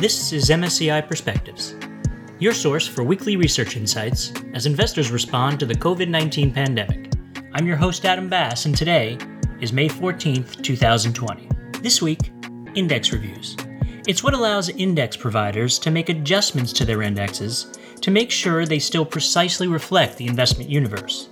This is MSCI Perspectives, your source for weekly research insights as investors respond to the COVID 19 pandemic. I'm your host, Adam Bass, and today is May 14th, 2020. This week, index reviews. It's what allows index providers to make adjustments to their indexes to make sure they still precisely reflect the investment universe.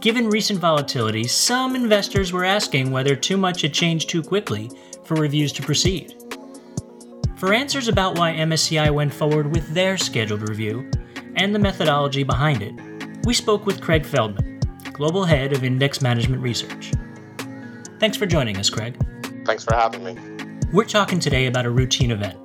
Given recent volatility, some investors were asking whether too much had changed too quickly for reviews to proceed. For answers about why MSCI went forward with their scheduled review and the methodology behind it, we spoke with Craig Feldman, Global Head of Index Management Research. Thanks for joining us, Craig. Thanks for having me. We're talking today about a routine event,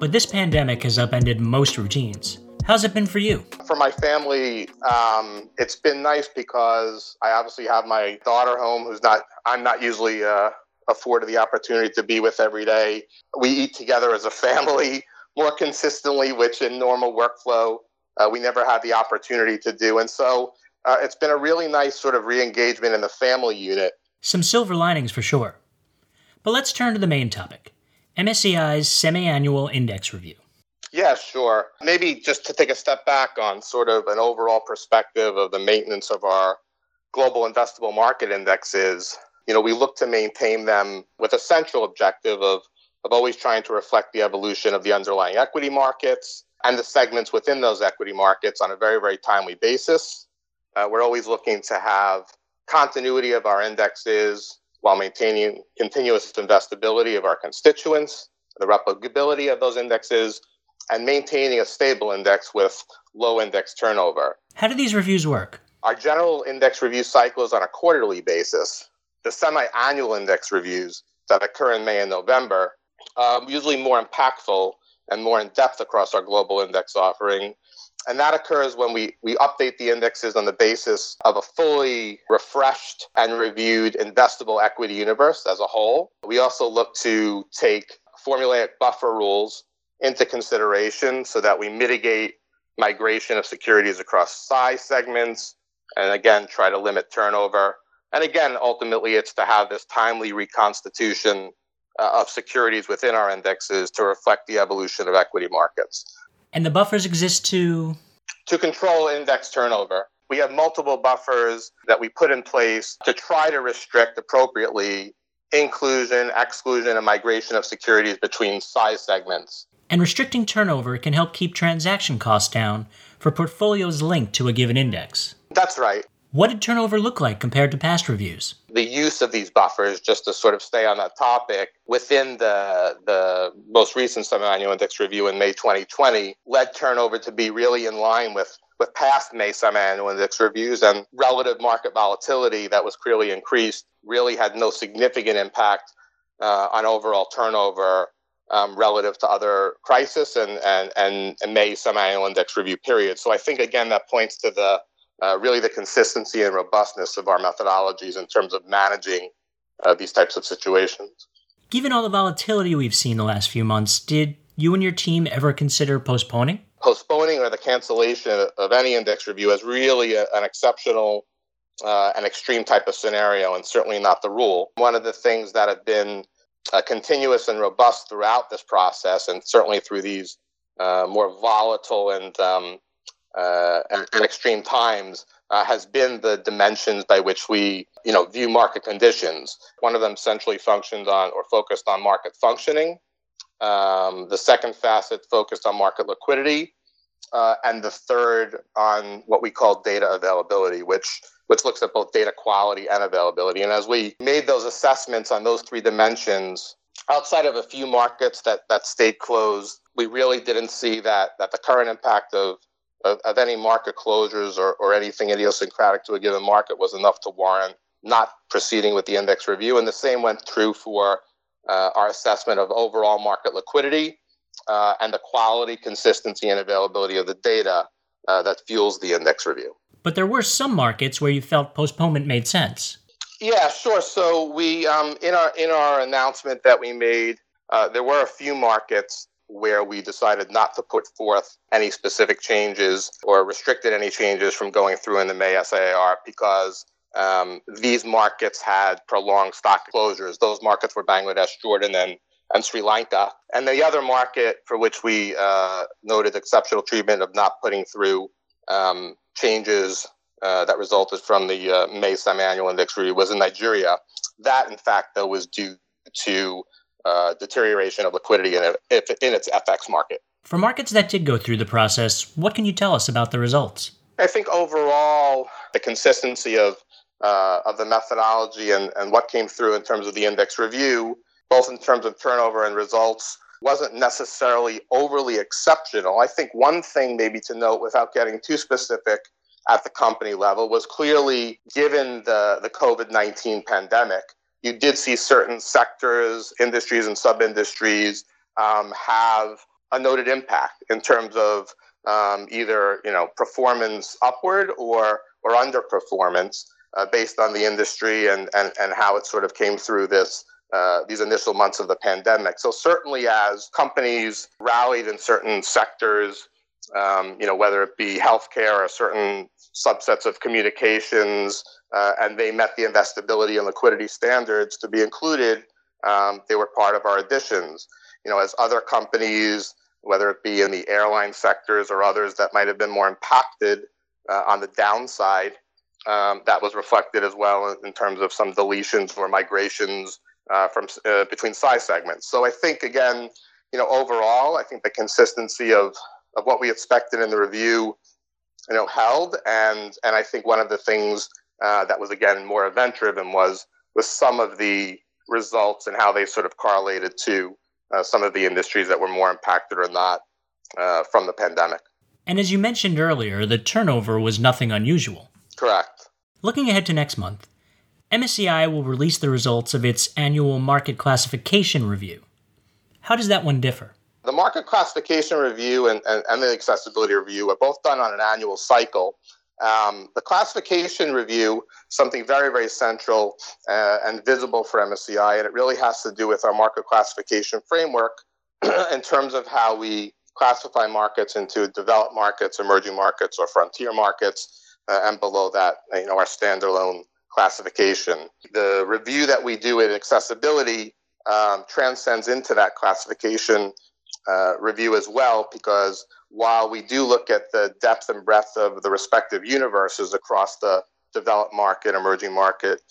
but this pandemic has upended most routines. How's it been for you? For my family, um, it's been nice because I obviously have my daughter home, who's not. I'm not usually uh, afforded the opportunity to be with every day. We eat together as a family more consistently, which in normal workflow uh, we never had the opportunity to do. And so uh, it's been a really nice sort of re engagement in the family unit. Some silver linings for sure. But let's turn to the main topic MSCI's semi annual index review. Yeah, sure. Maybe just to take a step back on sort of an overall perspective of the maintenance of our global investable market indexes you know, we look to maintain them with a central objective of, of always trying to reflect the evolution of the underlying equity markets and the segments within those equity markets on a very, very timely basis. Uh, we're always looking to have continuity of our indexes while maintaining continuous investability of our constituents, the replicability of those indexes, and maintaining a stable index with low index turnover. How do these reviews work? Our general index review cycle is on a quarterly basis the semi-annual index reviews that occur in May and November, um, usually more impactful and more in depth across our global index offering. And that occurs when we, we update the indexes on the basis of a fully refreshed and reviewed investable equity universe as a whole. We also look to take formulaic buffer rules into consideration so that we mitigate migration of securities across size segments and again try to limit turnover and again, ultimately, it's to have this timely reconstitution uh, of securities within our indexes to reflect the evolution of equity markets. And the buffers exist to? To control index turnover. We have multiple buffers that we put in place to try to restrict appropriately inclusion, exclusion, and migration of securities between size segments. And restricting turnover can help keep transaction costs down for portfolios linked to a given index. That's right. What did turnover look like compared to past reviews? The use of these buffers, just to sort of stay on that topic, within the the most recent semi-annual index review in May 2020, led turnover to be really in line with with past May semi-annual index reviews and relative market volatility that was clearly increased really had no significant impact uh, on overall turnover um, relative to other crisis and and and, May semi-annual index review periods. So I think again that points to the uh, really the consistency and robustness of our methodologies in terms of managing uh, these types of situations. Given all the volatility we've seen the last few months, did you and your team ever consider postponing? Postponing or the cancellation of any index review is really a, an exceptional uh, an extreme type of scenario and certainly not the rule. One of the things that have been uh, continuous and robust throughout this process, and certainly through these uh, more volatile and um, uh, and, and, extreme times uh, has been the dimensions by which we, you know, view market conditions. One of them centrally functioned on or focused on market functioning. Um, the second facet focused on market liquidity, uh, and the third on what we call data availability, which which looks at both data quality and availability. And as we made those assessments on those three dimensions, outside of a few markets that that stayed closed, we really didn't see that that the current impact of of, of any market closures or, or anything idiosyncratic to a given market was enough to warrant not proceeding with the index review. And the same went true for uh, our assessment of overall market liquidity uh, and the quality, consistency, and availability of the data uh, that fuels the index review. But there were some markets where you felt postponement made sense. Yeah, sure. So we, um, in our in our announcement that we made, uh, there were a few markets where we decided not to put forth any specific changes or restricted any changes from going through in the May SIR because um, these markets had prolonged stock closures. Those markets were Bangladesh, Jordan, and and Sri Lanka. And the other market for which we uh, noted exceptional treatment of not putting through um, changes uh, that resulted from the uh, May semi-annual index review was in Nigeria. That, in fact, though, was due to uh, deterioration of liquidity in, it, in its FX market. For markets that did go through the process, what can you tell us about the results? I think overall, the consistency of uh, of the methodology and, and what came through in terms of the index review, both in terms of turnover and results, wasn't necessarily overly exceptional. I think one thing, maybe to note without getting too specific at the company level, was clearly given the, the COVID 19 pandemic, you did see certain sectors, industries, and sub industries um, have a noted impact in terms of um, either you know performance upward or or underperformance uh, based on the industry and, and, and how it sort of came through this uh, these initial months of the pandemic. So certainly, as companies rallied in certain sectors, um, you know whether it be healthcare or certain subsets of communications, uh, and they met the investability and liquidity standards to be included, um, they were part of our additions. You know, as other companies, whether it be in the airline sectors or others that might have been more impacted uh, on the downside, um, that was reflected as well in terms of some deletions or migrations uh, from uh, between size segments. So I think again, you know, overall, I think the consistency of of what we expected in the review, you know, held, and and I think one of the things uh, that was again more event driven was was some of the results and how they sort of correlated to uh, some of the industries that were more impacted or not uh, from the pandemic. And as you mentioned earlier, the turnover was nothing unusual. Correct. Looking ahead to next month, MSCI will release the results of its annual market classification review. How does that one differ? The market classification review and, and, and the accessibility review are both done on an annual cycle. Um, the classification review, something very, very central uh, and visible for MSCI, and it really has to do with our market classification framework in terms of how we classify markets into developed markets, emerging markets, or frontier markets uh, and below that, you know, our standalone classification. The review that we do in accessibility um, transcends into that classification uh, review as well, because while we do look at the depth and breadth of the respective universes across the developed market, emerging market,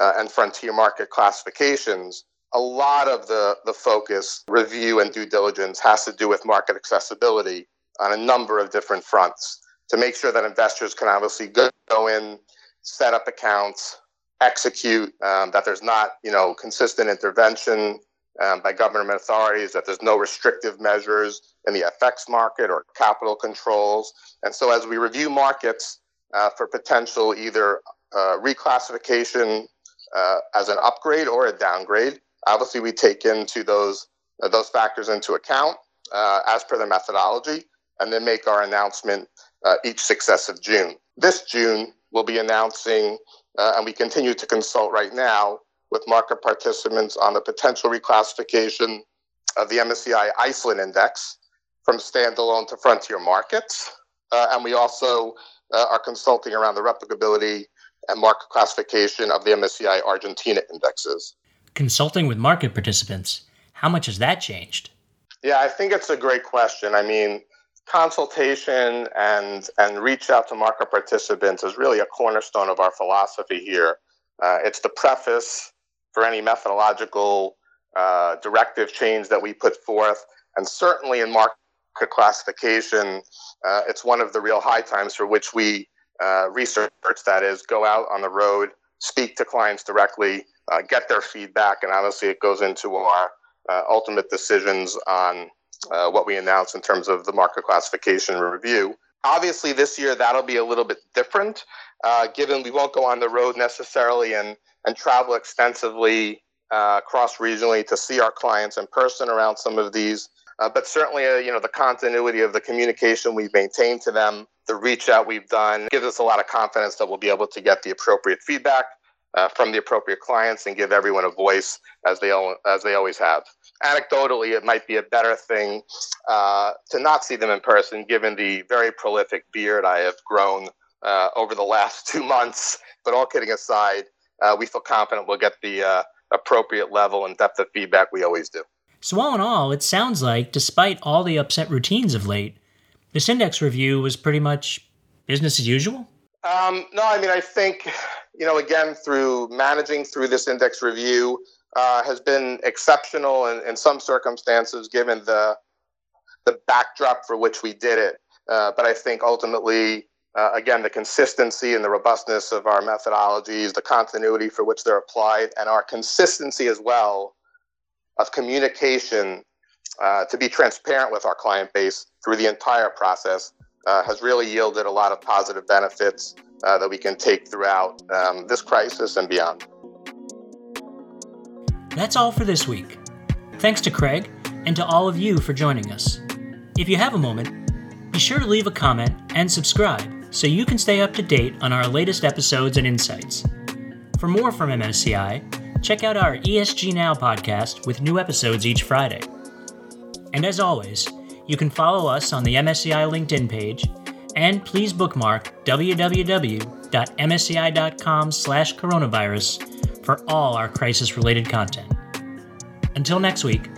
uh, and frontier market classifications, a lot of the, the focus, review, and due diligence has to do with market accessibility on a number of different fronts to make sure that investors can obviously go, in, set up accounts, execute, um, that there's not, you know, consistent intervention um, by government authorities, that there's no restrictive measures in the FX market or capital controls. And so as we review markets uh, for potential either uh, reclassification uh, as an upgrade or a downgrade, obviously we take into those, uh, those factors into account uh, as per the methodology and then make our announcement uh, each successive June. This June, we'll be announcing, and we continue to consult right now with market participants on the potential reclassification of the MSCI Iceland Index from standalone to frontier markets. Uh, and we also uh, are consulting around the replicability and market classification of the MSCI Argentina indexes. Consulting with market participants, how much has that changed? Yeah, I think it's a great question. I mean, consultation and and reach out to market participants is really a cornerstone of our philosophy here. Uh, it's the preface for any methodological uh, directive change that we put forth, and certainly in market classification, uh, it's one of the real high times for which we uh, research. That is, go out on the road, speak to clients directly, uh, get their feedback, and obviously it goes into our uh, ultimate decisions on uh, what we announce in terms of the market classification review. Obviously, this year that'll be a little bit different, uh, given we won't go on the road necessarily and, and travel extensively uh, cross regionally to see our clients in person around some of these. Uh, but certainly, uh, you know, the continuity of the communication we've maintained to them, the reach out we've done, gives us a lot of confidence that we'll be able to get the appropriate feedback uh, from the appropriate clients and give everyone a voice as they as they always have anecdotally, it might be a better thing uh, to not see them in person, given the very prolific beard I have grown uh, over the last two months. But all kidding aside, uh, we feel confident we'll get the uh, appropriate level and depth of feedback we always do. So, all in all, it sounds like, despite all the upset routines of late, this index review was pretty much business as usual? Um, no, I mean, I think, you know, again, through managing through this index review uh, has been exceptional in, in some circumstances given the, the backdrop for which we did it. Uh, but I think ultimately, uh, again, the consistency and the robustness of our methodologies, the continuity for which they're applied, and our consistency as well of communication uh, to be transparent with our client base through the entire process uh, has really yielded a lot of positive benefits that we can take throughout um, this crisis and beyond. That's all for this week. Thanks to Craig and to all of you for joining us. If you have a moment, be sure to leave a comment and subscribe so you can stay up to date on our latest episodes and insights. For more from MSCI, check out our ESG Now podcast with new episodes each Friday. And as always, you can follow us on the MSCI LinkedIn page, and please bookmark www.msci.com slash coronavirus for all our crisis-related content. Until next week,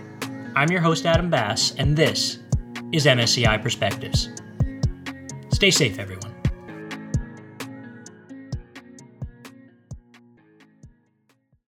I'm your host Adam Bass, and this is MSCI Perspectives. Stay safe, everyone.